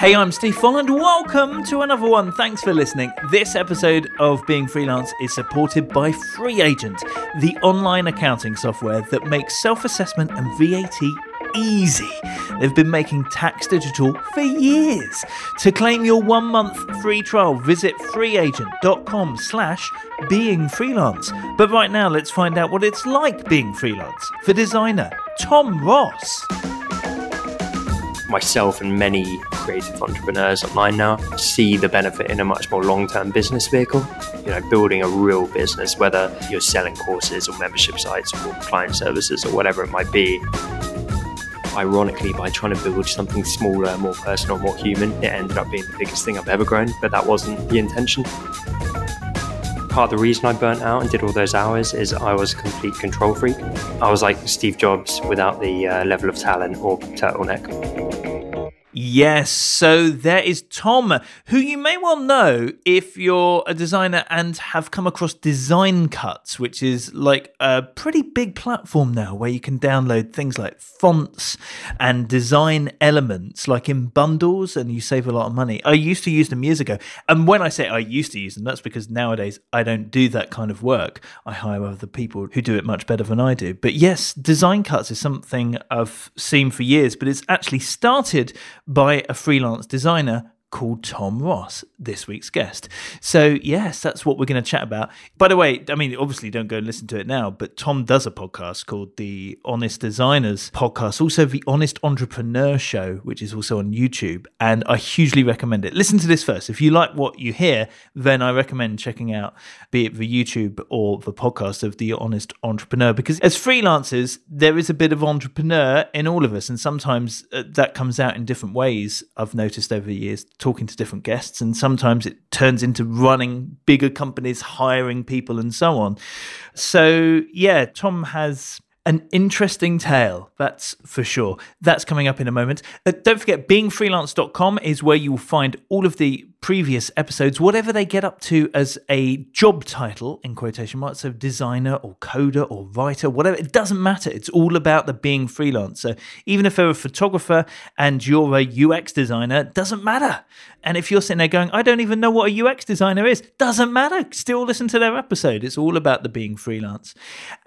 Hey, I'm Steve Folland. Welcome to another one. Thanks for listening. This episode of Being Freelance is supported by Free Agent, the online accounting software that makes self assessment and VAT easy. They've been making tax digital for years. To claim your one month free trial, visit freeagent.com slash being freelance. But right now, let's find out what it's like being freelance for designer Tom Ross myself and many creative entrepreneurs online now see the benefit in a much more long-term business vehicle you know building a real business whether you're selling courses or membership sites or client services or whatever it might be ironically by trying to build something smaller more personal more human it ended up being the biggest thing i've ever grown but that wasn't the intention part of the reason I burnt out and did all those hours is I was a complete control freak. I was like Steve Jobs without the uh, level of talent or turtleneck. Yes, so there is Tom, who you may well know if you're a designer and have come across Design Cuts, which is like a pretty big platform now where you can download things like fonts and design elements like in bundles and you save a lot of money. I used to use them years ago. And when I say I used to use them, that's because nowadays I don't do that kind of work. I hire other people who do it much better than I do. But yes, Design Cuts is something I've seen for years, but it's actually started by a freelance designer called Tom Ross, this week's guest. So, yes, that's what we're going to chat about. By the way, I mean, obviously, don't go and listen to it now, but Tom does a podcast called the Honest Designers Podcast, also the Honest Entrepreneur Show, which is also on YouTube. And I hugely recommend it. Listen to this first. If you like what you hear, then I recommend checking out, be it the YouTube or the podcast of the Honest Entrepreneur, because as freelancers, there is a bit of entrepreneur in all of us. And sometimes uh, that comes out in different ways, I've noticed over the years talking to different guests, and sometimes it turns into running bigger companies, hiring people, and so on. So, yeah, Tom has an interesting tale, that's for sure. That's coming up in a moment. Uh, don't forget, beingfreelance.com is where you will find all of the previous episodes, whatever they get up to as a job title, in quotation marks, so designer or coder or writer, whatever, it doesn't matter. It's all about the being freelance. So even if you're a photographer and you're a UX designer, doesn't matter. And if you're sitting there going, I don't even know what a UX designer is, doesn't matter. Still listen to their episode. It's all about the being freelance.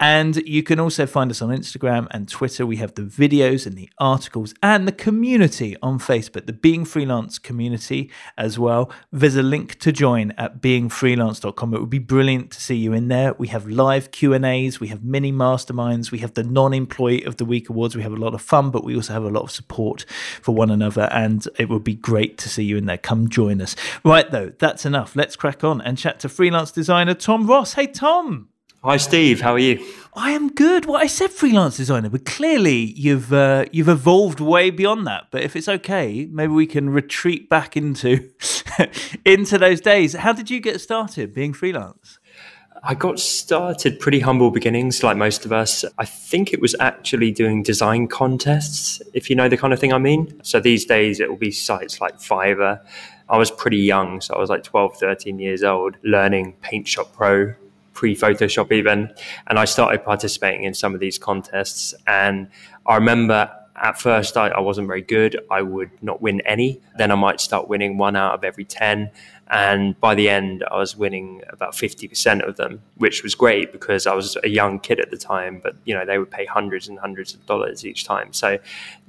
And you can also find us on Instagram and Twitter. We have the videos and the articles and the community on Facebook, the Being Freelance community as well there's a link to join at beingfreelance.com. It would be brilliant to see you in there. We have live Q&As, we have mini masterminds, we have the non-employee of the week awards. We have a lot of fun, but we also have a lot of support for one another and it would be great to see you in there. Come join us. Right though, that's enough. Let's crack on and chat to freelance designer Tom Ross. Hey Tom. Hi, Steve. How are you? I am good. Well, I said freelance designer, but clearly you've uh, you've evolved way beyond that. But if it's okay, maybe we can retreat back into into those days. How did you get started being freelance? I got started pretty humble beginnings, like most of us. I think it was actually doing design contests, if you know the kind of thing I mean. So these days it will be sites like Fiverr. I was pretty young, so I was like 12, 13 years old, learning Paint Shop Pro pre Photoshop even. And I started participating in some of these contests. And I remember at first I, I, wasn't very good. I would not win any. Then I might start winning one out of every 10. And by the end, I was winning about 50% of them, which was great because I was a young kid at the time, but, you know, they would pay hundreds and hundreds of dollars each time. So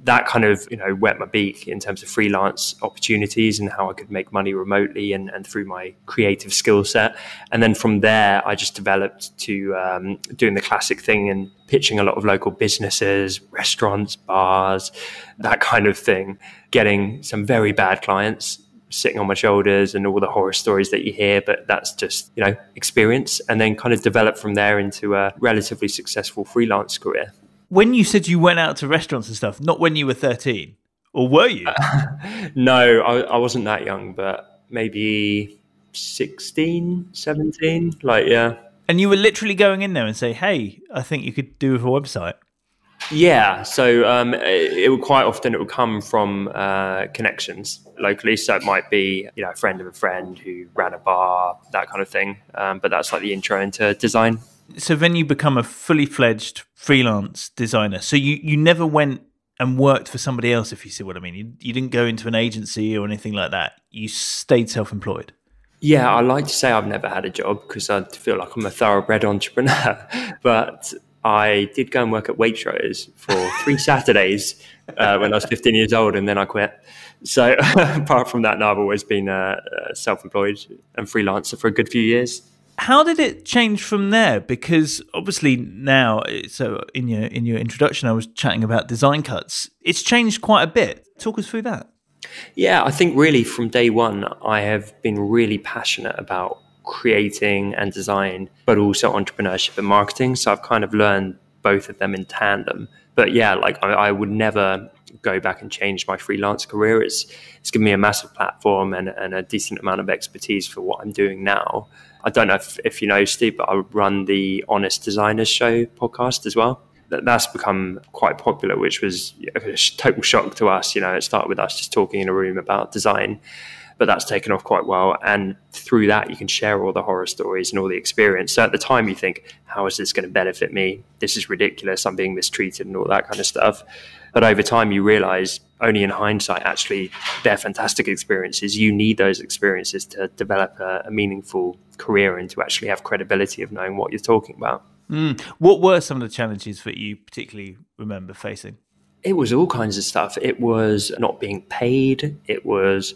that kind of, you know, wet my beak in terms of freelance opportunities and how I could make money remotely and, and through my creative skill set. And then from there, I just developed to um, doing the classic thing and pitching a lot of local businesses, restaurants, bars, that kind of thing, getting some very bad clients sitting on my shoulders and all the horror stories that you hear, but that's just, you know, experience and then kind of develop from there into a relatively successful freelance career. When you said you went out to restaurants and stuff, not when you were 13, or were you? no, I, I wasn't that young, but maybe 16, 17, like, yeah. And you were literally going in there and say, hey, I think you could do with a website. Yeah, so um, it, it, would quite often it would come from uh, connections locally. So it might be you know a friend of a friend who ran a bar, that kind of thing. Um, but that's like the intro into design. So then you become a fully fledged freelance designer. So you you never went and worked for somebody else, if you see what I mean. You, you didn't go into an agency or anything like that. You stayed self employed. Yeah, I like to say I've never had a job because I feel like I'm a thoroughbred entrepreneur. but I did go and work at Waitrose for three Saturdays uh, when I was 15 years old, and then I quit. So apart from that, now I've always been uh, uh, self-employed and freelancer for a good few years. How did it change from there? Because obviously now, so in your in your introduction, I was chatting about design cuts. It's changed quite a bit. Talk us through that. Yeah, I think really from day one, I have been really passionate about creating and design, but also entrepreneurship and marketing. So I've kind of learned both of them in tandem. But yeah, like I, I would never go back and change my freelance career. It's it's given me a massive platform and, and a decent amount of expertise for what I'm doing now. I don't know if, if you know Steve, but I run the Honest Designers Show podcast as well. That's become quite popular, which was a total shock to us. You know, it started with us just talking in a room about design, but that's taken off quite well. And through that, you can share all the horror stories and all the experience. So at the time, you think, how is this going to benefit me? This is ridiculous. I'm being mistreated and all that kind of stuff. But over time, you realize only in hindsight, actually, they're fantastic experiences. You need those experiences to develop a, a meaningful career and to actually have credibility of knowing what you're talking about. Mm. What were some of the challenges that you particularly remember facing? It was all kinds of stuff. It was not being paid. It was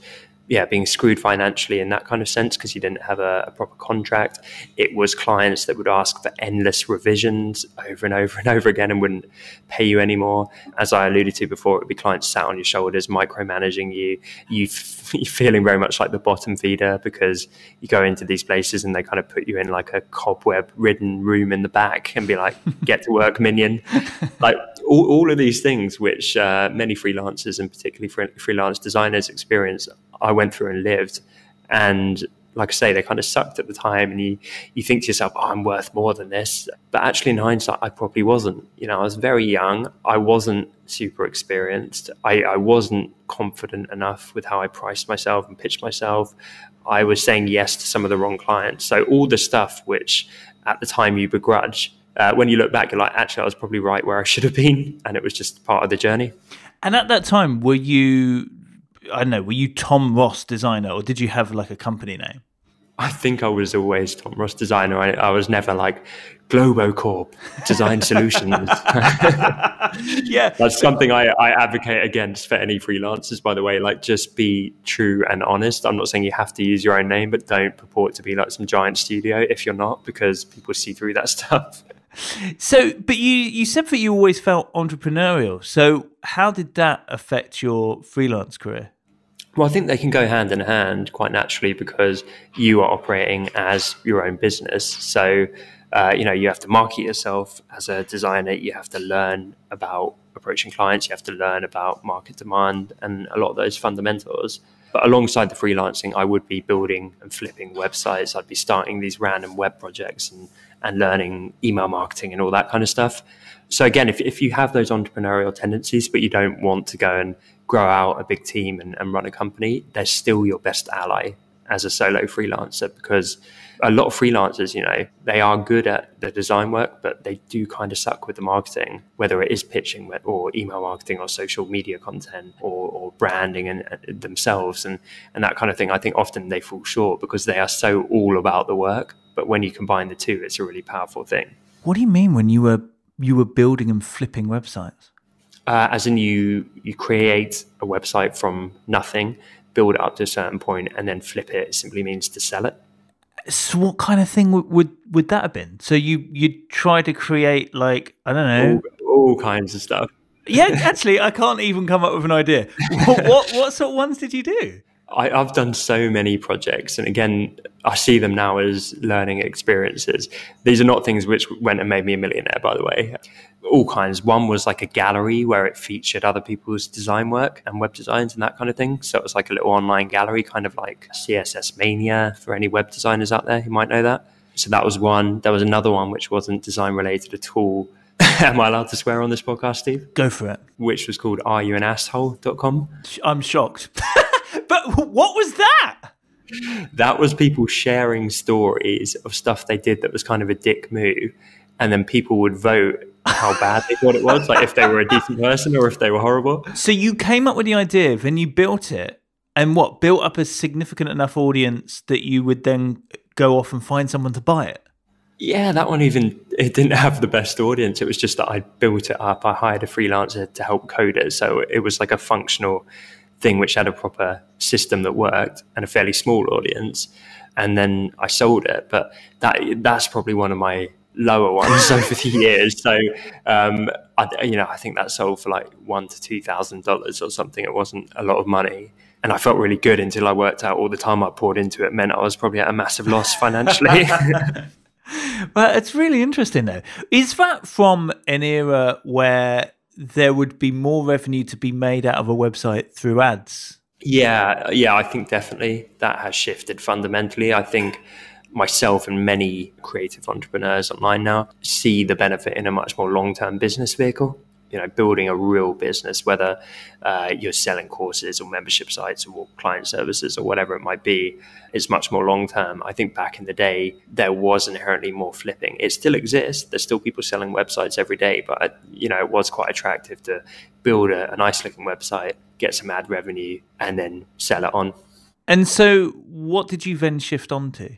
yeah, being screwed financially in that kind of sense because you didn't have a, a, proper contract. It was clients that would ask for endless revisions over and over and over again and wouldn't pay you anymore. As I alluded to before, it would be clients sat on your shoulders, micromanaging you. You you're feeling very much like the bottom feeder because you go into these places and they kind of put you in like a cobweb ridden room in the back and be like, get to work, minion. like all, all of these things, which uh, many freelancers and particularly freelance designers experience I went through and lived. And like I say, they kind of sucked at the time, and you you think to yourself, oh, "I'm worth more than this." But actually, in hindsight, I probably wasn't. You know, I was very young. I wasn't super experienced. I, I wasn't confident enough with how I priced myself and pitched myself. I was saying yes to some of the wrong clients. So all the stuff which at the time you begrudge, uh, when you look back, you're like, actually, I was probably right where I should have been, and it was just part of the journey. And at that time, were you I don't know, were you Tom Ross designer or did you have like a company name? I think I was always Tom Ross designer. I, I was never like Globocorp Design Solutions. yeah, that's something I, I advocate against for any freelancers. By the way, like just be true and honest. I'm not saying you have to use your own name, but don't purport to be like some giant studio if you're not, because people see through that stuff. So, but you you said that you always felt entrepreneurial. So, how did that affect your freelance career? Well, I think they can go hand in hand quite naturally because you are operating as your own business. So, uh, you know, you have to market yourself as a designer. You have to learn about approaching clients. You have to learn about market demand and a lot of those fundamentals. But alongside the freelancing, I would be building and flipping websites. I'd be starting these random web projects and and learning email marketing and all that kind of stuff. So again, if, if you have those entrepreneurial tendencies, but you don't want to go and grow out a big team and, and run a company, they're still your best ally as a solo freelancer because a lot of freelancers, you know, they are good at the design work, but they do kind of suck with the marketing, whether it is pitching or email marketing or social media content or, or branding and, and themselves and, and that kind of thing. I think often they fall short because they are so all about the work but when you combine the two, it's a really powerful thing. What do you mean when you were you were building and flipping websites? Uh, as in, you you create a website from nothing, build it up to a certain point, and then flip it. It simply means to sell it. So, what kind of thing would would, would that have been? So you you try to create like I don't know all, all kinds of stuff. yeah, actually, I can't even come up with an idea. what, what what sort of ones did you do? I, have done so many projects, and again, I see them now as learning experiences. These are not things which went and made me a millionaire, by the way. All kinds. One was like a gallery where it featured other people's design work and web designs and that kind of thing. So it was like a little online gallery, kind of like CSS Mania for any web designers out there who might know that. So that was one. There was another one which wasn't design related at all. Am I allowed to swear on this podcast, Steve? Go for it. Which was called areyouanasshole.com. I'm shocked. but what was that? That was people sharing stories of stuff they did that was kind of a dick move. and then people would vote how bad they thought it was, like if they were a decent person or if they were horrible. So you came up with the idea, and you built it, and what built up a significant enough audience that you would then go off and find someone to buy it. Yeah, that one even it didn't have the best audience. It was just that I built it up. I hired a freelancer to help code it, so it was like a functional thing which had a proper system that worked and a fairly small audience. And then I sold it, but that that's probably one of my lower ones over the years. So, um, I, you know, I think that sold for like one to two thousand dollars or something. It wasn't a lot of money, and I felt really good until I worked out all the time I poured into it meant I was probably at a massive loss financially. Well, it's really interesting though. Is that from an era where there would be more revenue to be made out of a website through ads? Yeah, yeah, I think definitely that has shifted fundamentally. I think myself and many creative entrepreneurs online now see the benefit in a much more long term business vehicle you know building a real business whether uh, you're selling courses or membership sites or client services or whatever it might be is much more long term i think back in the day there was inherently more flipping. It still exists. There's still people selling websites every day but you know it was quite attractive to build a, a nice looking website get some ad revenue and then sell it on. And so what did you then shift on to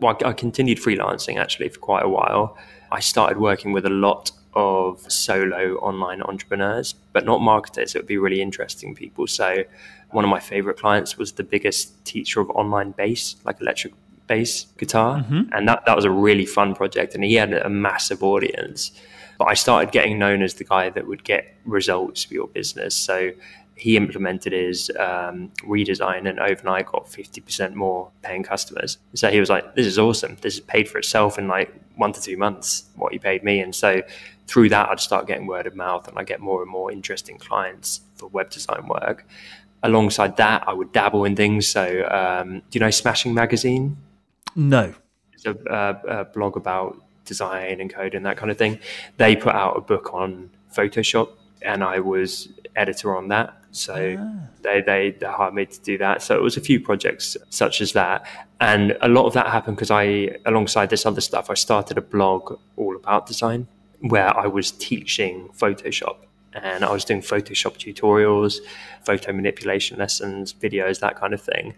well, I continued freelancing actually for quite a while. I started working with a lot of solo online entrepreneurs, but not marketers. It would be really interesting people. So, one of my favorite clients was the biggest teacher of online bass, like electric bass guitar. Mm-hmm. And that, that was a really fun project. And he had a massive audience. But I started getting known as the guy that would get results for your business. So, he implemented his um, redesign and overnight got 50% more paying customers. So he was like, this is awesome. This is paid for itself in like one to two months, what he paid me. And so through that, I'd start getting word of mouth and I get more and more interesting clients for web design work. Alongside that, I would dabble in things. So, um, do you know Smashing Magazine? No. It's a, a blog about design and code and that kind of thing. They put out a book on Photoshop and I was editor on that. So ah. they, they, they hired me to do that. So it was a few projects such as that. And a lot of that happened because I, alongside this other stuff, I started a blog all about design where I was teaching Photoshop and I was doing Photoshop tutorials, photo manipulation lessons, videos, that kind of thing.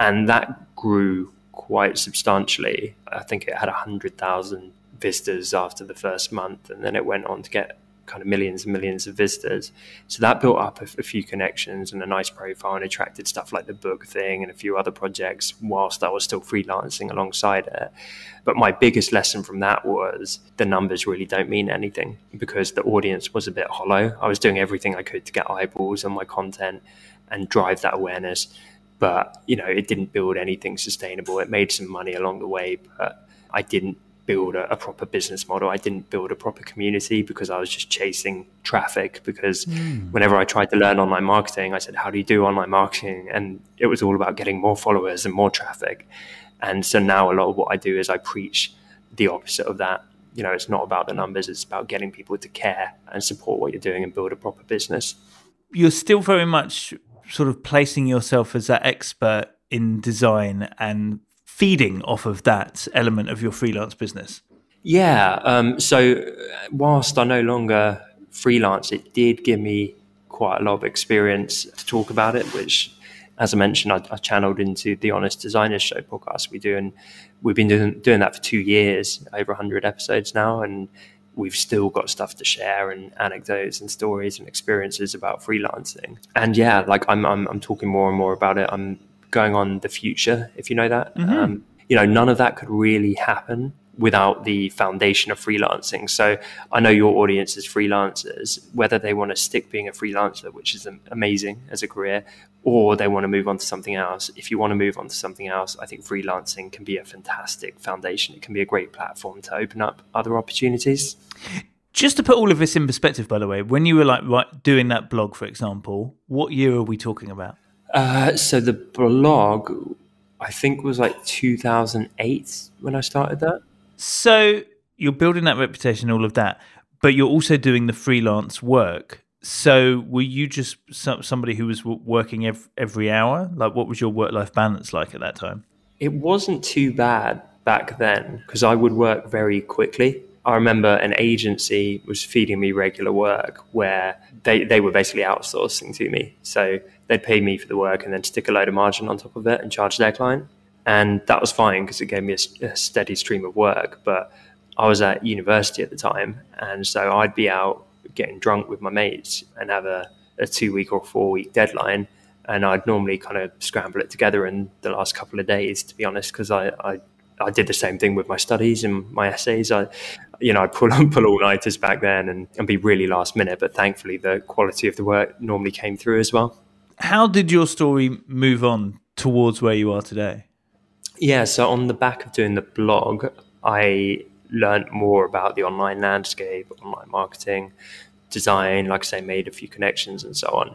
And that grew quite substantially. I think it had 100,000 visitors after the first month, and then it went on to get kind of millions and millions of visitors. So that built up a, a, few connections and a nice profile and attracted stuff like the book thing and a few other projects whilst I was still freelancing alongside it. But my biggest lesson from that was the numbers really don't mean anything because the audience was a bit hollow. I was doing everything I could to get eyeballs on my content and drive that awareness. But, you know, it didn't build anything sustainable. It made some money along the way, but I didn't build a, a, proper business model. I didn't build a proper community because I was just chasing traffic. Because mm. whenever I tried to learn online marketing, I said, How do you do online marketing? And it was all about getting more followers and more traffic. And so now a lot of what I do is I preach the opposite of that. You know, it's not about the numbers, it's about getting people to care and support what you're doing and build a proper business. You're still very much sort of placing yourself as that expert in design and feeding off of that element of your freelance business? Yeah. Um, so, whilst I no longer freelance, it did give me quite a lot of experience to talk about it, which, as I mentioned, I, I channeled into the Honest Designers Show podcast we do. And we've been doing, doing that for two years, over 100 episodes now. And we've still got stuff to share and anecdotes and stories and experiences about freelancing. And yeah, like I'm, I'm, I'm talking more and more about it. I'm going on the future, if you know that. Mm-hmm. Um, you know, none of that could really happen without the foundation of freelancing. So I know your audience is freelancers, whether they want to stick being a freelancer, which is amazing as a career, or they want to move on to something else. If you want to move on to something else, I think freelancing can be a fantastic foundation. It can be a great platform to open up other opportunities. Just to put all of this in perspective, by the way, when you were like right, doing that blog, for example, what year are we talking about? Uh, so the blog, I think, was like 2008 when I started that. So you're building that reputation, all of that, but you're also doing the freelance work. So were you just somebody who was working every, every hour? Like, what was your work life balance like at that time? It wasn't too bad back then because I would work very quickly. I remember an agency was feeding me regular work where they, they were basically outsourcing to me. So they'd pay me for the work and then stick a load of margin on top of it and charge their client. And that was fine because it gave me a, a steady stream of work. But I was at university at the time. And so I'd be out getting drunk with my mates and have a, a two week or four week deadline. And I'd normally kind of scramble it together in the last couple of days, to be honest, because I, I I did the same thing with my studies and my essays. I, you know, I pull pull all nighters back then and, and be really last minute. But thankfully, the quality of the work normally came through as well. How did your story move on towards where you are today? Yeah, so on the back of doing the blog, I learned more about the online landscape, online marketing, design. Like I say, made a few connections and so on.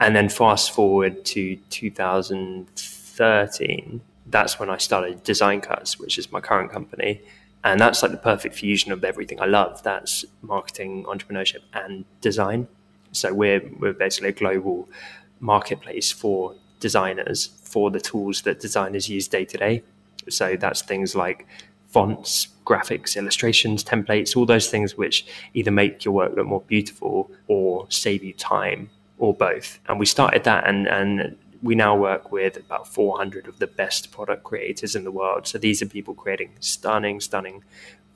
And then fast forward to 2013 that's when I started Design Cuts, which is my current company. And that's like the perfect fusion of everything I love. That's marketing, entrepreneurship, and design. So we're we're basically a global marketplace for designers for the tools that designers use day to day. So that's things like fonts, graphics, illustrations, templates, all those things which either make your work look more beautiful or save you time or both. And we started that and and we now work with about 400 of the best product creators in the world. So these are people creating stunning, stunning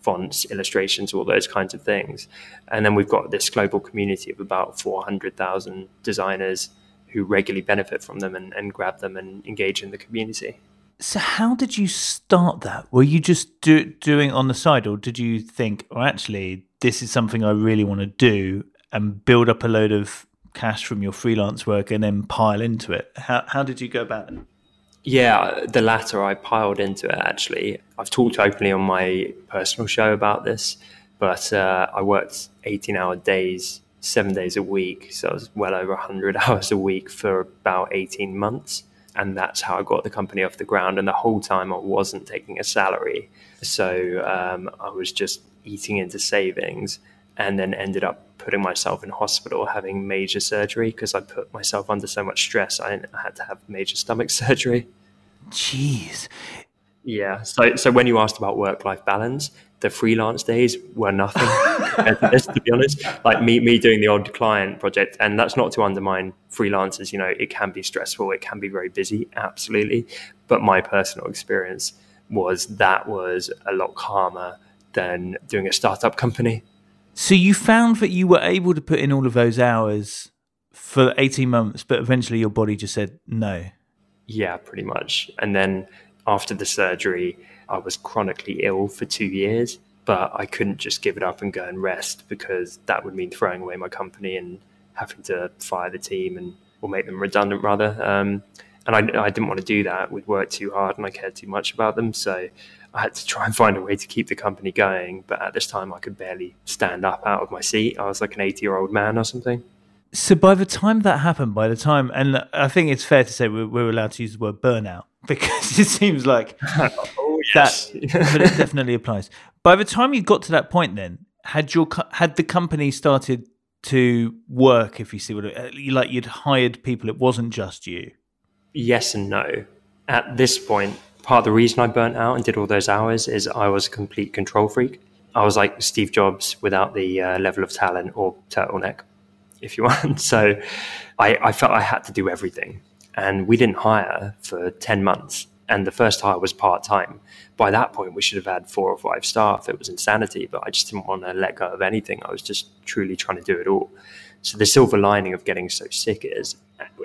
fonts, illustrations, all those kinds of things. And then we've got this global community of about 400,000 designers who regularly benefit from them and, and, grab them and engage in the community. So, how did you start that? Were you just do, doing on the side, or did you think, oh, actually, this is something I really want to do and build up a load of cash from your freelance work and then pile into it. How, how did you go about it? Yeah, the latter. I piled into it actually. I've talked openly on my personal show about this, but uh, I worked 18 hour days, seven days a week. So I was well over 100 hours a week for about 18 months. And that's how I got the company off the ground. And the whole time I wasn't taking a salary. So um, I was just eating into savings and then ended up putting myself in hospital having major surgery because I put myself under so much stress. I had to have major stomach surgery. Jeez. Yeah. So, so when you asked about work life balance, the freelance days were nothing to this, to be honest. Like me, me doing the odd client project, and that's not to undermine freelancers. You know, it can be stressful, it can be very busy, absolutely. But my personal experience was that was a lot calmer than doing a startup company. So you found that you were able to put in all of those hours for 18 months, but eventually your body just said no. Yeah, pretty much. And then after the surgery, I was chronically ill for two years, but I couldn't just give it up and go and rest because that would mean throwing away my company and having to fire the team and or make them redundant rather. Um, and I, I didn't want to do that. We'd worked too hard and I cared too much about them. So I had to try and find a way to keep the company going. But at this time, I could barely stand up out of my seat. I was like an 80 year old man or something. So by the time that happened, by the time, and I think it's fair to say we're, we're allowed to use the word burnout because it seems like oh, yes. that, but it definitely applies. By the time you got to that point, then had your had the company started to work? If you see what it, like, you'd hired people. It wasn't just you. Yes and no. At this point, part of the reason I burnt out and did all those hours is I was a complete control freak. I was like Steve Jobs without the uh, level of talent or turtleneck, if you want. So I, I, felt I had to do everything. And we didn't hire for 10 months. And the first hire was part time. By that point, we should have had four or five staff. It was insanity, but I just didn't want to let go of anything. I was just truly trying to do it all. So the silver lining of getting so sick is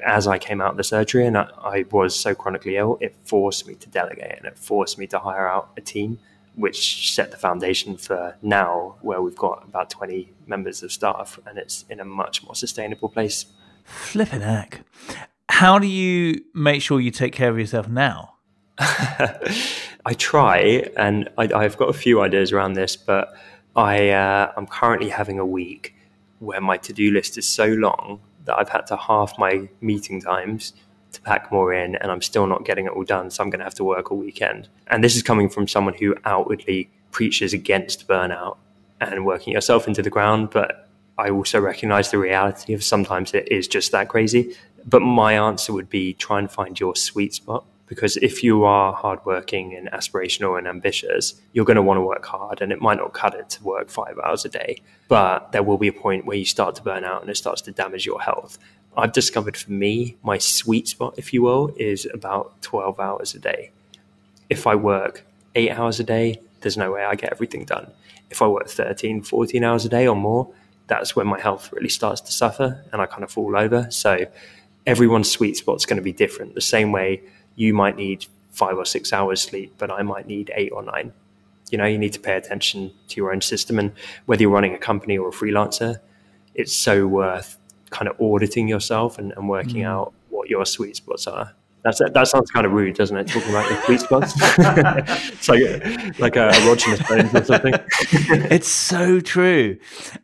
as I came out of the surgery and I, I, was so chronically ill, it forced me to delegate and it forced me to hire out a team, which set the foundation for now, where we've got about 20 members of staff and it's in a much more sustainable place. Flipping heck. How do you make sure you take care of yourself now? I try, and I, have got a few ideas around this, but I, uh, I'm currently having a week where my to do list is so long that I've had to half my meeting times to pack more in and I'm still not getting it all done. So I'm going to have to work all weekend. And this is coming from someone who outwardly preaches against burnout and working yourself into the ground. But I also recognize the reality of sometimes it is just that crazy. But my answer would be try and find your sweet spot. Because if you are hardworking and aspirational and ambitious, you're going to want to work hard and it might not cut it to work five hours a day. But there will be a point where you start to burn out and it starts to damage your health. I've discovered for me, my sweet spot, if you will, is about 12 hours a day. If I work eight hours a day, there's no way I get everything done. If I work 13, 14 hours a day or more, that's when my health really starts to suffer and I kind of fall over. So everyone's sweet spot's going to be different. The same way you might need five or six hours sleep, but I might need eight or nine. You know, you need to pay attention to your own system. And whether you're running a company or a freelancer, it's so worth kind of auditing yourself and, and working mm. out what your sweet spots are. That's, that sounds kind of rude, doesn't it? Talking about your sweet spots. it's like, like a erogenous bones or something. it's so true.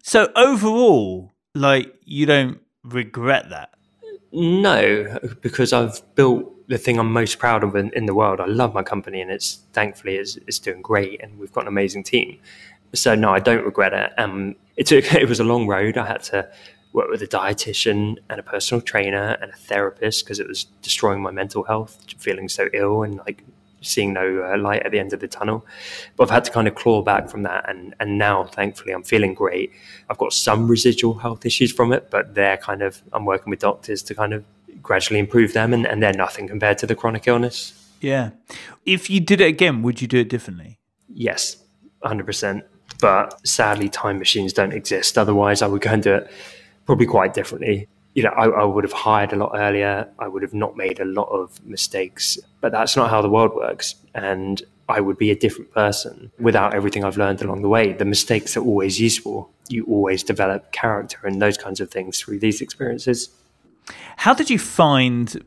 So overall, like you don't regret that? No, because I've built the thing I'm most proud of in, in, the world. I love my company, and it's thankfully it's, it's doing great, and we've got an amazing team. So no, I don't regret it. Um, it took it was a long road. I had to work with a dietitian and a personal trainer and a therapist because it was destroying my mental health, feeling so ill and like seeing no uh, light at the end of the tunnel. But I've had to kind of claw back from that, and and now thankfully I'm feeling great. I've got some residual health issues from it, but they're kind of I'm working with doctors to kind of gradually improve them, and, and they're nothing compared to the chronic illness. Yeah. If you did it again, would you do it differently? Yes, 100%. But sadly, time machines don't exist. Otherwise, I would go and do it probably quite differently. You know, I, I, would have hired a lot earlier. I would have not made a lot of mistakes, but that's not how the world works. And I would be a different person without everything I've learned along the way. The mistakes are always useful. You always develop character and those kinds of things through these experiences. How did you find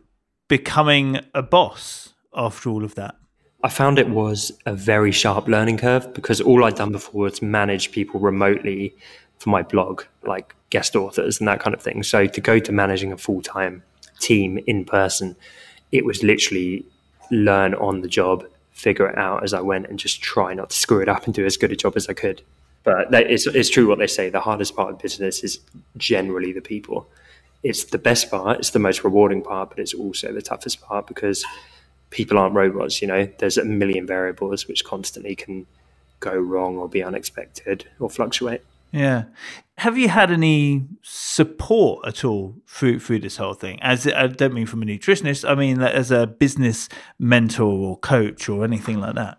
becoming a boss after all of that? I found it was a very sharp learning curve because all I'd done before was manage people remotely for my blog, like guest authors and that kind of thing. So to go to managing a full time team in person, it was literally learn on the job, figure it out as I went, and just try not to screw it up and do as good a job as I could. But it's, it's true what they say. The hardest part of business is generally the people. It's the best part. It's the most rewarding part, but it's also the toughest part because people aren't robots. You know, there's a million variables which constantly can go wrong or be unexpected or fluctuate. Yeah. Have you had any support at all through through this whole thing? As I don't mean from a nutritionist, I mean as a business mentor or coach or anything like that.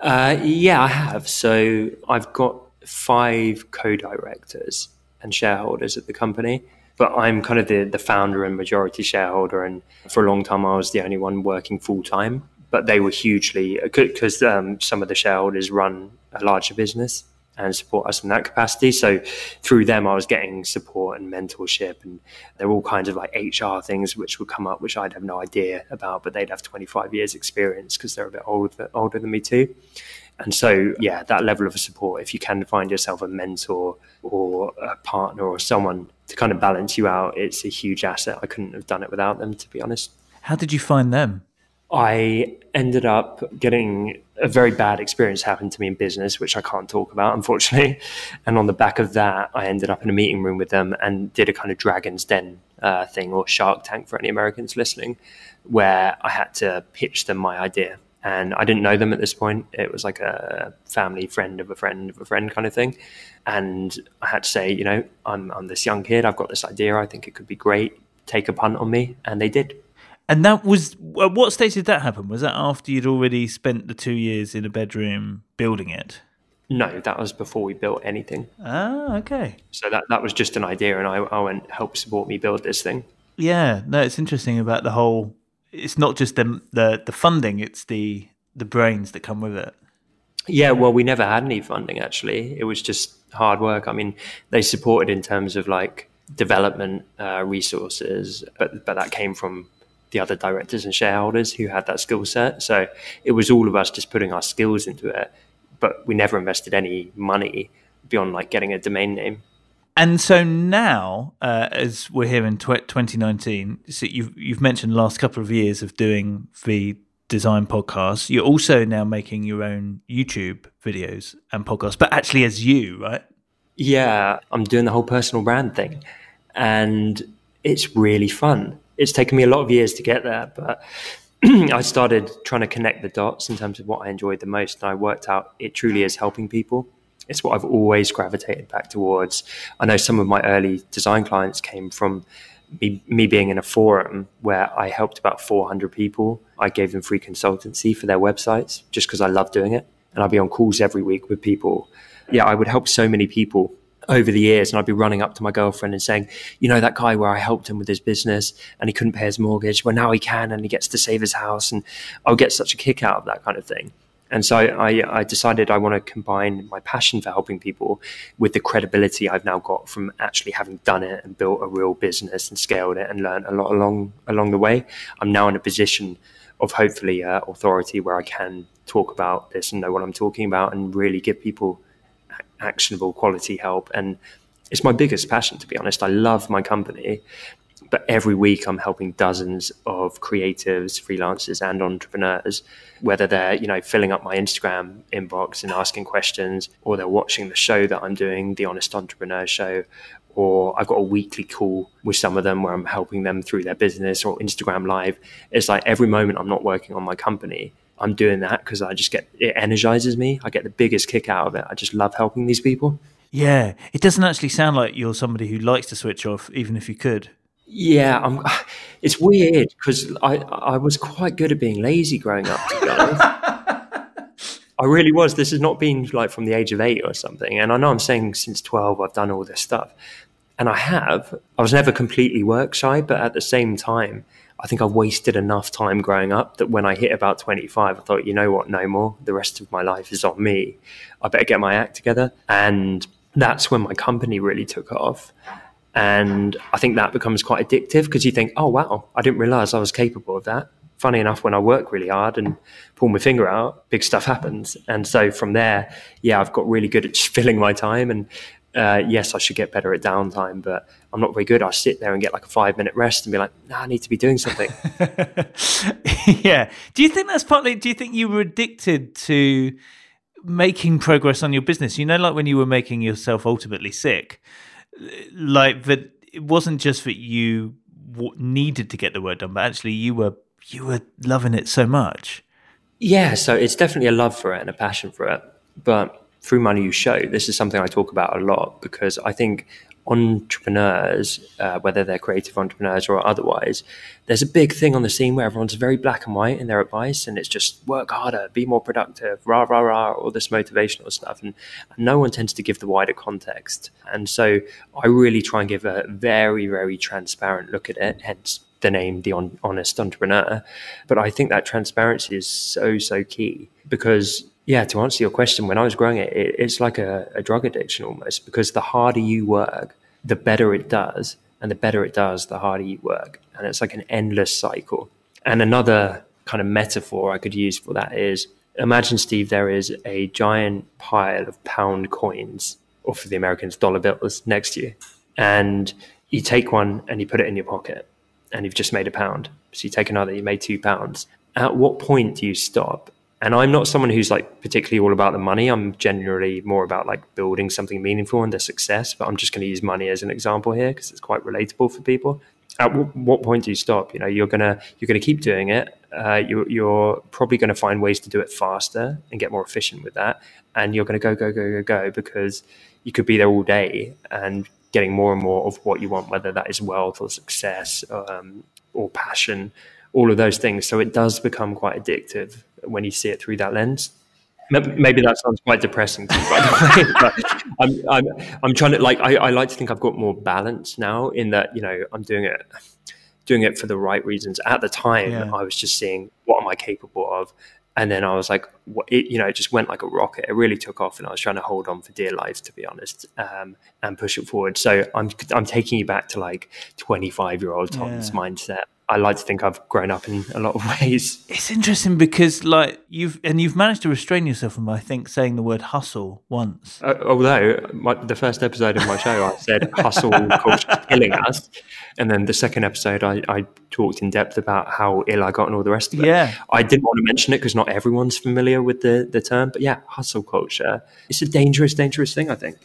Uh, yeah, I have. So I've got five co-directors and shareholders at the company, but I'm kind of the the founder and majority shareholder. And for a long time, I was the only one working full time. But they were hugely because um, some of the shareholders run a larger business and support us in that capacity. So through them, I was getting support and mentorship, and there were all kinds of like HR things which would come up, which I'd have no idea about, but they'd have 25 years experience because they're a bit older, older than me too. And so, yeah, that level of support, if you can find yourself a mentor or a partner or someone to kind of balance you out, it's a huge asset. I couldn't have done it without them, to be honest. How did you find them? I ended up getting a very bad experience happen to me in business, which I can't talk about, unfortunately. And on the back of that, I ended up in a meeting room with them and did a kind of Dragon's Den uh, thing or Shark Tank for any Americans listening, where I had to pitch them my idea. And I didn't know them at this point. It was like a family friend of a friend of a friend kind of thing. And I had to say, you know, I'm, I'm this young kid. I've got this idea. I think it could be great. Take a punt on me. And they did. And that was at what stage did that happen? Was that after you'd already spent the two years in a bedroom building it? No, that was before we built anything. Ah, okay. So that that was just an idea, and I, I went help support me build this thing. Yeah, no, it's interesting about the whole. It's not just the the, the funding; it's the the brains that come with it. Yeah, well, we never had any funding actually. It was just hard work. I mean, they supported in terms of like development uh, resources, but but that came from the other directors and shareholders who had that skill set. So it was all of us just putting our skills into it, but we never invested any money beyond like getting a domain name. And so now, uh, as we're here in tw- 2019, so you've you've mentioned the last couple of years of doing the design podcast. You're also now making your own YouTube videos and podcasts, but actually as you, right? Yeah, I'm doing the whole personal brand thing, and it's really fun it's taken me a lot of years to get there, but I started trying to connect the dots in terms of what I enjoyed the most. And I worked out it truly is helping people. It's what I've always gravitated back towards. I know some of my early design clients came from me, me being in a forum where I helped about 400 people. I gave them free consultancy for their websites just because I love doing it. And I'd be on calls every week with people. Yeah, I would help so many people over the years and I'd be running up to my girlfriend and saying, you know, that guy where I helped him with his business and he couldn't pay his mortgage. Well, now he can and he gets to save his house. And I'll get such a kick out of that kind of thing. And so I, I, decided I want to combine my passion for helping people with the credibility I've now got from actually having done it and built a real business and scaled it and learned a lot along along the way. I'm now in a position of hopefully uh, authority where I can talk about this and know what I'm talking about and really give people actionable quality help. And it's my biggest passion, to be honest. I love my company, but every week I'm helping dozens of creatives, freelancers, and entrepreneurs, whether they're you know filling up my Instagram inbox and asking questions, or they're watching the show that I'm doing, the Honest Entrepreneur Show, or I've got a weekly call with some of them where I'm helping them through their business or Instagram Live. It's like every moment I'm not working on my company, I'm doing that because I just get it energizes me. I get the biggest kick out of it. I just love helping these people. Yeah, it doesn't actually sound like you're somebody who likes to switch off, even if you could. Yeah, I'm, it's weird because I I was quite good at being lazy growing up. I really was. This has not been like from the age of eight or something. And I know I'm saying since twelve I've done all this stuff, and I have. I was never completely work shy, but at the same time, I think I wasted enough time growing up that when I hit about 25, I thought, you know what, no more. The rest of my life is on me. I better get my act together. And that's when my company really took off. And I think that becomes quite addictive because you think, oh, wow, I didn't realize I was capable of that. Funny enough, when I work really hard and pull my finger out, big stuff happens. And so from there, yeah, I've got really good at filling my time and uh, yes, I should get better at downtime, but I'm not very good. I sit there and get like a five minute rest and be like, nah, I need to be doing something. yeah. Do you think that's partly, do you think you were addicted to making progress on your business? You know, like when you were making yourself ultimately sick, like that it wasn't just that you needed to get the work done, but actually you were, you were loving it so much. Yeah. So it's definitely a love for it and a passion for it. But through my new show, this is something I talk about a lot because I think entrepreneurs, uh, whether they're creative entrepreneurs or otherwise, there's a big thing on the scene where everyone's very black and white in their advice, and it's just work harder, be more productive, rah rah rah, all this motivational stuff, and, and no one tends to give the wider context. And so I really try and give a very very transparent look at it, hence the name the honest entrepreneur. But I think that transparency is so so key because yeah, to answer your question, when I was growing it, it it's like a, a drug addiction almost because the harder you work, the better it does. And the better it does, the harder you work. And it's like an endless cycle. And another kind of metaphor I could use for that is imagine, Steve, there is a giant pile of pound coins, or for the Americans, dollar bills next to you. And you take one and you put it in your pocket, and you've just made a pound. So you take another, you made two pounds. At what point do you stop and I'm not someone who's like particularly all about the money. I'm generally more about like building something meaningful and the success. But I'm just going to use money as an example here because it's quite relatable for people. At w- what point do you stop? You know, you're gonna you're gonna keep doing it. Uh, you're, you're probably going to find ways to do it faster and get more efficient with that. And you're going to go go go go go because you could be there all day and getting more and more of what you want, whether that is wealth or success um, or passion, all of those things. So it does become quite addictive when you see it through that lens. Maybe that sounds quite depressing to you, by the way. But I'm, I'm, I'm trying to like. I, I like to think I've got more balance now. In that, you know, I'm doing it, doing it for the right reasons. At the time, yeah. I was just seeing what am I capable of, and then I was like, what, it, you know, it just went like a rocket. It really took off, and I was trying to hold on for dear life, to be honest, um, and push it forward. So I'm, I'm taking you back to like 25 year old Tom's yeah. mindset I like to think I've grown up in a lot of ways. It's interesting because, like, you've and you've managed to restrain yourself from, I think, saying the word hustle once. Uh, although my, the first episode of my show, I said hustle culture killing us, and then the second episode, I, I, talked in depth about how ill I got and all the rest of it. Yeah, I didn't want to mention it because not everyone's familiar with the the term, but yeah, hustle culture. It's a dangerous, dangerous thing. I think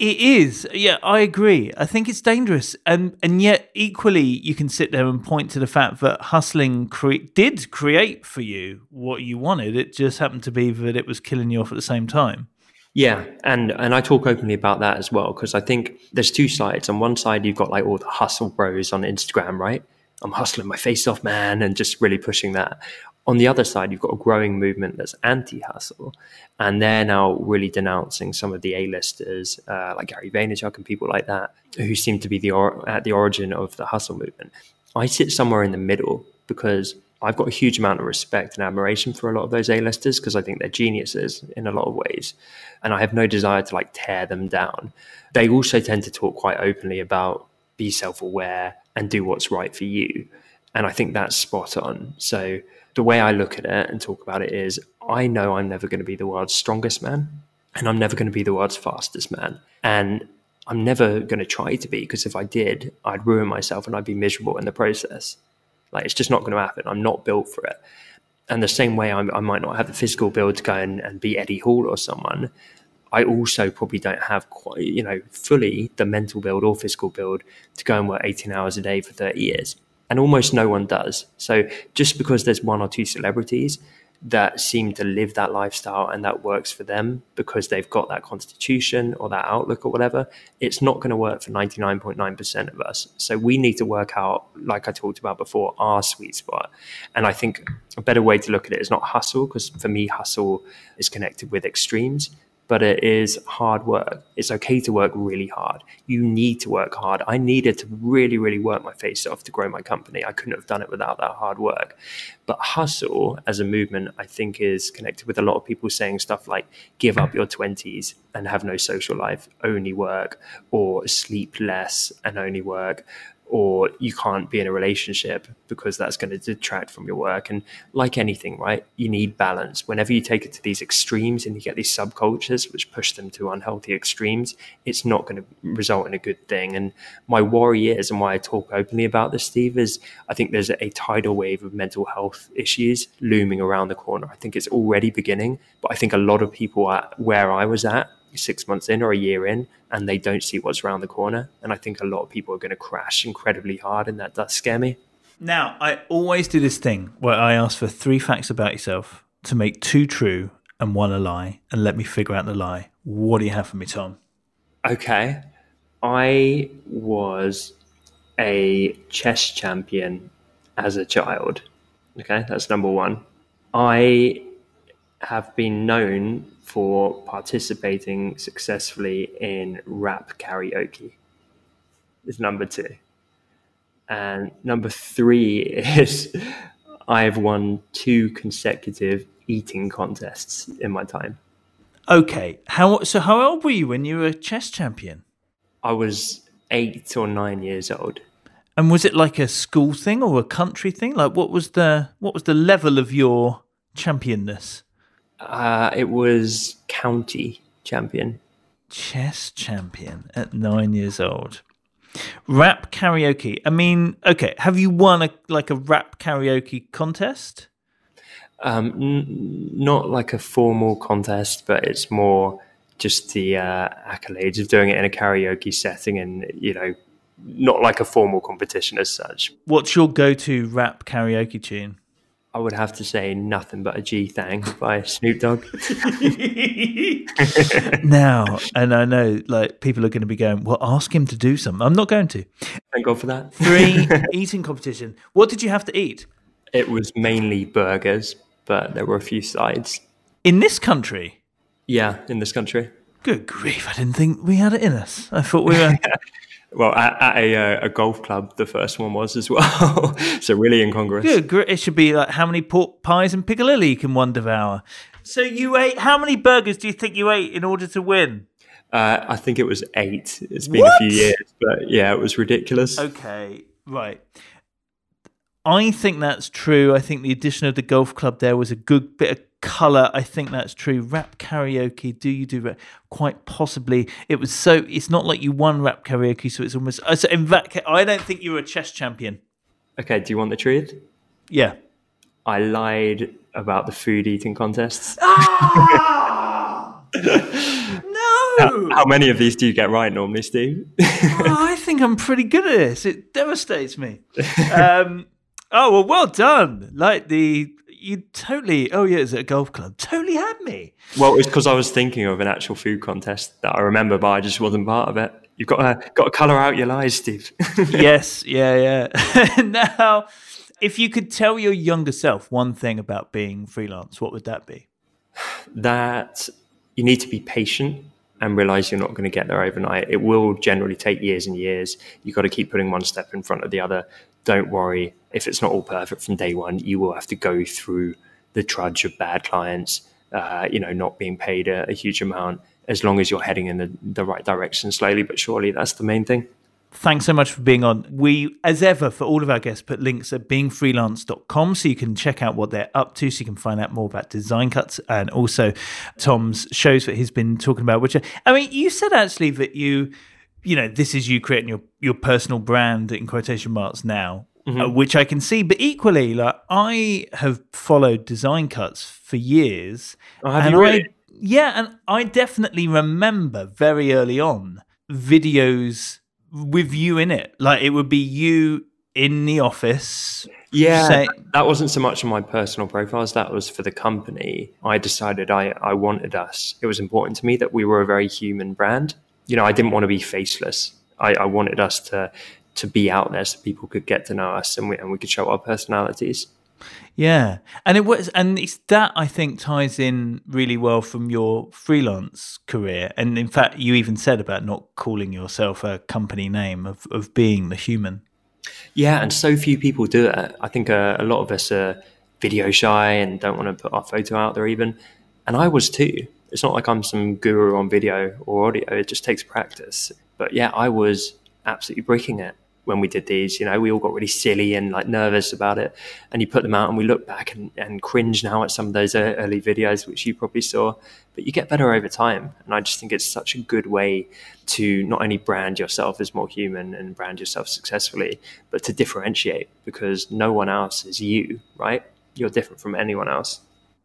It is. Yeah, I agree. I think it's dangerous. And and yet equally you can sit there and point to the fact that hustling cre- did create for you what you wanted. It just happened to be that it was killing you off at the same time. Yeah, and and I talk openly about that as well because I think there's two sides. On one side, you've got like all the hustle bros on Instagram, right? I'm hustling my face off, man, and just really pushing that. On the other side, you've got a growing movement that's anti-hustle, and they're now really denouncing some of the A-listers uh, like Gary Vaynerchuk and people like that who seem to be the or- at the origin of the hustle movement. I sit somewhere in the middle because I've got a huge amount of respect and admiration for a lot of those A-listers because I think they're geniuses in a lot of ways, and I have no desire to like tear them down. They also tend to talk quite openly about be self-aware and do what's right for you, and I think that's spot on. So the way I look at it and talk about it is, I know I'm never going to be the world's strongest man, and I'm never going to be the world's fastest man, and I'm never going to try to be because if I did, I'd ruin myself and I'd be miserable in the process. Like it's just not going to happen. I'm not built for it. And the same way I'm, i might not have the physical build to go and, and be Eddie Hall or someone, I also probably don't have quite, you know, fully the mental build or physical build to go and work 18 hours a day for 30 years. And almost no one does. So just because there's one or two celebrities that seem to live that lifestyle and that works for them because they've got that constitution or that outlook or whatever, it's not going to work for 99.9% of us. So we need to work out, like I talked about before, our sweet spot. And I think a better way to look at it is not hustle, because for me, hustle is connected with extremes but it is hard work. It's okay to work really hard. You need to work hard. I needed to really, really work my face off to grow my company. I couldn't have done it without that hard work. But hustle as a movement, I think, is connected with a lot of people saying stuff like give up your 20s and have no social life, only work, or sleep less and only work, or you can't be in a relationship because that's going to detract from your work. And like anything, right, you need balance. Whenever you take it to these extremes and you get these subcultures which push them to unhealthy extremes, it's not going to result in a good thing. And my worry is, and why I talk openly about this, Steve, is I think there's a tidal wave of mental health issues looming around the corner. I think it's already beginning, but I think a lot of people are where I was at six months in or a year in and they don't see what's around the corner. And I think a lot of people are going to crash incredibly hard, and that does scare me. Now, I always do this thing where I ask for three facts about yourself to make two true and one a lie, and let me figure out the lie. What do you have for me, Tom? Okay. I was a chess champion as a child. Okay, that's number one. I have been known for participating successfully in rap karaoke. Is number two. And number three is I've won two consecutive eating contests in my time. Okay. How so how old were you when you were a chess champion? I was eight or nine years old. And was it like a school thing or a country thing? Like what was the what was the level of your championness? Uh, it was county champion. Chess champion at nine years old. Rap karaoke. I mean, okay. Have you won a like a rap karaoke contest? Um, n- not like a formal contest, but it's more just the uh, accolades of doing it in a karaoke setting, and you know, not like a formal competition as such. What's your go-to rap karaoke tune? I would have to say nothing but a G thang by Snoop Dogg. now, and I know like people are going to be going, well, ask him to do something. I'm not going to. Thank God for that. Three eating competition. What did you have to eat? It was mainly burgers, but there were a few sides. In this country? Yeah, in this country. Good grief! I didn't think we had it in us. I thought we were. Well, at, at a, uh, a, golf club, the first one was as well. so really incongruous. Good. It should be like how many pork pies and piccalilli can one devour? So you ate how many burgers do you think you ate in order to win? Uh, I think it was eight. It's been what? a few years, but yeah, it was ridiculous. Okay, right. I think that's true. I think the addition of the golf club there was a good bit of color. I think that's true. Rap karaoke. Do you do rap? Quite possibly. It was so. It's not like you won rap karaoke, so it's almost. So in I don't think you were a chess champion. Okay. Do you want the truth? Yeah. I lied about the food eating contests. Ah! no. How, how, many of these do you get right normally, Steve? oh, I think I'm pretty good at this. It devastates me. Um, oh well, well done. Like the you totally. Oh yeah, is it a golf club. Totally had me. Well, it's because I was thinking of an actual food contest that I remember, but I just wasn't part of it. You've got to got to color out your lies, Steve. yes, yeah, yeah. now, if you could tell your younger self one thing about being freelance, what would that be? That you need to be patient and realize you're not going to get there overnight. It will generally take years and years. You've got to keep putting one step in front of the other. Don't worry if it's not all perfect from day one. You will have to go through the trudge of bad clients, uh, you know, not being paid a, a huge amount. As long as you're heading in the, the right direction slowly but surely, that's the main thing. Thanks so much for being on. We, as ever, for all of our guests, put links at beingfreelance.com so you can check out what they're up to, so you can find out more about design cuts and also Tom's shows that he's been talking about. Which, are, I mean, you said actually that you, you know, this is you creating your, your personal brand in quotation marks now. Mm-hmm. Uh, which I can see, but equally, like I have followed design cuts for years, oh, and really? I, yeah, and I definitely remember very early on videos with you in it. Like it would be you in the office. Yeah, say- that wasn't so much on my personal profiles. That was for the company. I decided I, I wanted us. It was important to me that we were a very human brand. You know, I didn't want to be faceless. I, I wanted us to to be out there so people could get to know us and we, and we could show our personalities. Yeah, and it was, and it's that I think ties in really well from your freelance career. And in fact, you even said about not calling yourself a company name of of being the human. Yeah, and so few people do it. I think uh, a lot of us are video shy and don't want to put our photo out there even. And I was too. It's not like I'm some guru on video or audio. It just takes practice. But yeah, I was absolutely breaking it when we did these. You know, we all got really silly and like nervous about it. And you put them out, and we look back and, and cringe now at some of those early videos, which you probably saw. But you get better over time, and I just think it's such a good way to not only brand yourself as more human and brand yourself successfully, but to differentiate because no one else is you, right? You're different from anyone else.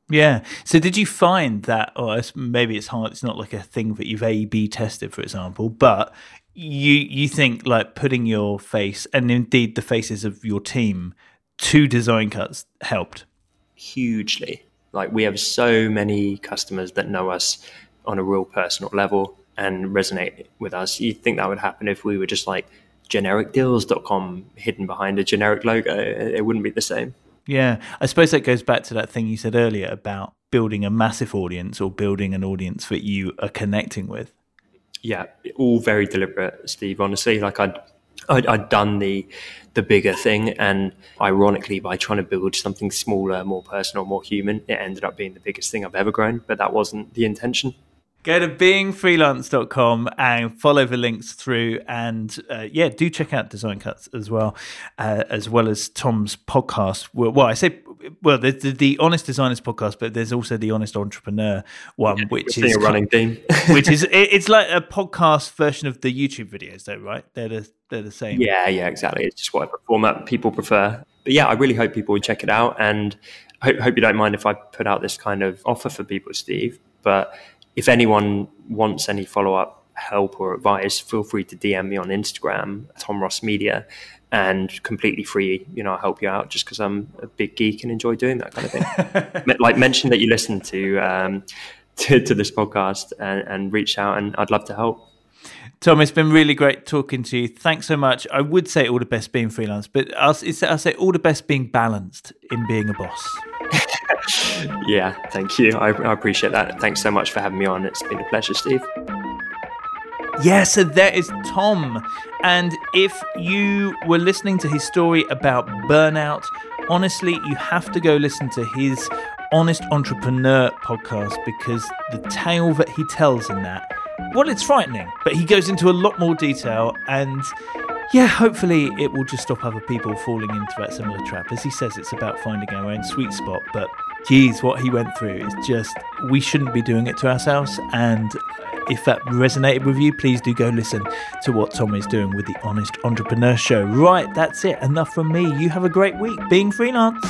Yeah. So did you find that, or maybe it's hard, it's not like a thing that you've A B tested, for example, but you you think like putting your face and indeed the faces of your team to design cuts helped? Hugely. Like we have so many customers that know us on a real personal level and resonate with us. You'd think that would happen if we were just like genericdeals.com hidden behind a generic logo. It wouldn't be the same. Yeah. I suppose that goes back to that thing you said earlier about building a massive audience or building an audience that you are connecting with yeah, all very deliberate, Steve. Honestly, like I'd, I'd, I'd done the the bigger thing, and ironically, by trying to build something smaller, more personal, more human, it ended up being the biggest thing I've ever grown. But that wasn't the intention. Go to beingfreelance.com and follow the links through. And uh, yeah, do check out Design Cuts as well, uh, as well as Tom's podcast. Well, well I say, well, there's the, the, Honest Designers podcast, but there's also the Honest Entrepreneur one, yeah, which is a running theme. which is, it, it's like a podcast version of the YouTube videos, though, right? They're the, they're the same. Yeah, yeah, exactly. It's just whatever format people prefer. But yeah, I really hope people would check it out. And hope, hope you don't mind if I put out this kind of offer for people, Steve. But if anyone wants any follow up help or advice, feel free to DM me on Instagram, Tom Ross Media, and completely free. You know, I'll help you out just because I'm a big geek and enjoy doing that kind of thing. like mention that you listen to, um, to, to this podcast and, and reach out, and I'd love to help. Tom, it's been really great talking to you. Thanks so much. I would say all the best being freelance, but I'll, I'll say all the best being balanced in being a boss. yeah, thank you. I, I appreciate that. Thanks so much for having me on. It's been a pleasure, Steve. Yeah, so there is Tom. And if you were listening to his story about burnout, honestly, you have to go listen to his Honest Entrepreneur podcast because the tale that he tells in that, well, it's frightening, but he goes into a lot more detail and yeah, hopefully it will just stop other people falling into that similar trap. As he says, it's about finding our own sweet spot, but geez, what he went through is just, we shouldn't be doing it to ourselves. And if that resonated with you, please do go listen to what Tom is doing with the Honest Entrepreneur Show. Right, that's it. Enough from me. You have a great week being freelance.